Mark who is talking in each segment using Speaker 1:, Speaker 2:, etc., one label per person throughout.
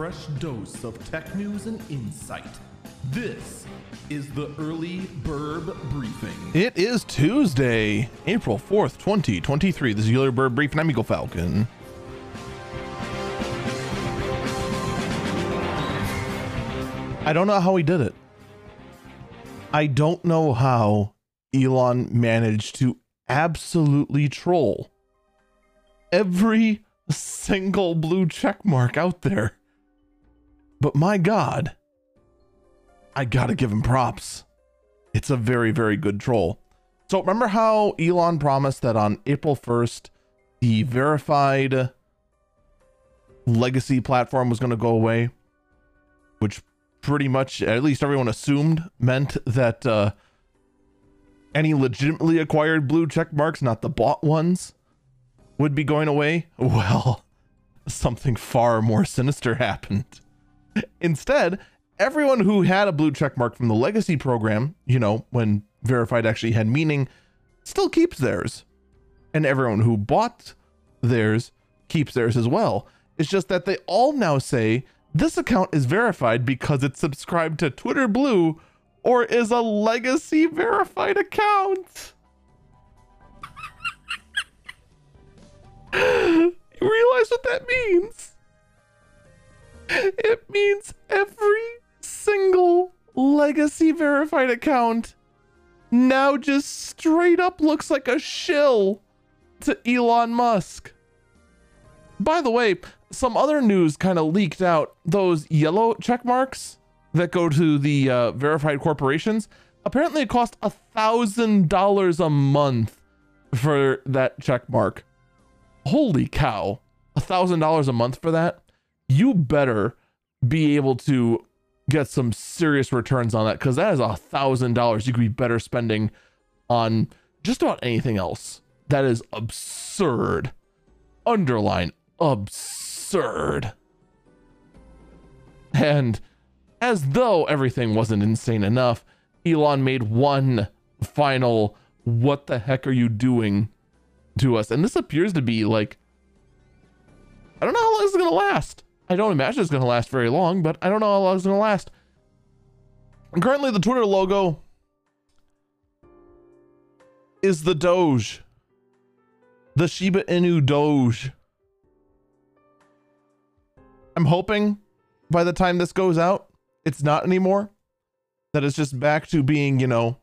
Speaker 1: fresh dose of tech news and insight. This is the early Birb Briefing.
Speaker 2: It is Tuesday, April 4th, 2023. This is your Bird Brief, and I'm Eagle Falcon. I don't know how he did it. I don't know how Elon managed to absolutely troll every single blue check mark out there. But my God, I gotta give him props. It's a very, very good troll. So remember how Elon promised that on April 1st, the verified legacy platform was going to go away, which pretty much, at least everyone assumed, meant that uh, any legitimately acquired blue check marks, not the bought ones, would be going away. Well, something far more sinister happened. Instead, everyone who had a blue check mark from the legacy program, you know, when verified actually had meaning, still keeps theirs. And everyone who bought theirs keeps theirs as well. It's just that they all now say this account is verified because it's subscribed to Twitter Blue or is a legacy verified account. you realize what that means? It means every single legacy verified account now just straight up looks like a shill to Elon Musk. By the way, some other news kind of leaked out those yellow check marks that go to the uh, verified corporations. Apparently, it cost a thousand dollars a month for that check mark. Holy cow! A thousand dollars a month for that? You better be able to get some serious returns on that because that is a thousand dollars you could be better spending on just about anything else. That is absurd. Underline absurd. And as though everything wasn't insane enough, Elon made one final what the heck are you doing to us? And this appears to be like I don't know how long this is gonna last. I don't imagine it's going to last very long, but I don't know how long it's going to last. And currently, the Twitter logo is the Doge, the Shiba Inu Doge. I'm hoping by the time this goes out, it's not anymore. That it's just back to being, you know,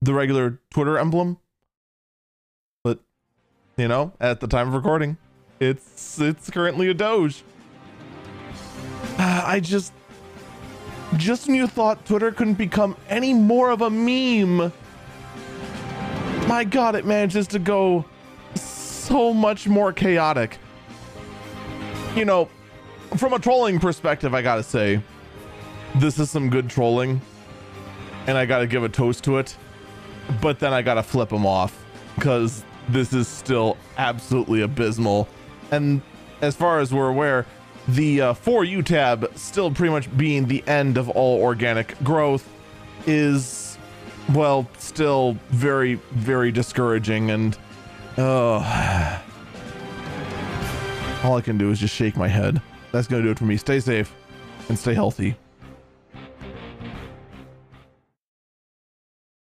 Speaker 2: the regular Twitter emblem. But, you know, at the time of recording, it's it's currently a Doge. Uh, I just, just when you thought Twitter couldn't become any more of a meme, my God, it manages to go so much more chaotic. You know, from a trolling perspective, I gotta say, this is some good trolling, and I gotta give a toast to it. But then I gotta flip them off because this is still absolutely abysmal. And as far as we're aware, the uh, For You tab still pretty much being the end of all organic growth is, well, still very, very discouraging. And uh, all I can do is just shake my head. That's going to do it for me. Stay safe and stay healthy.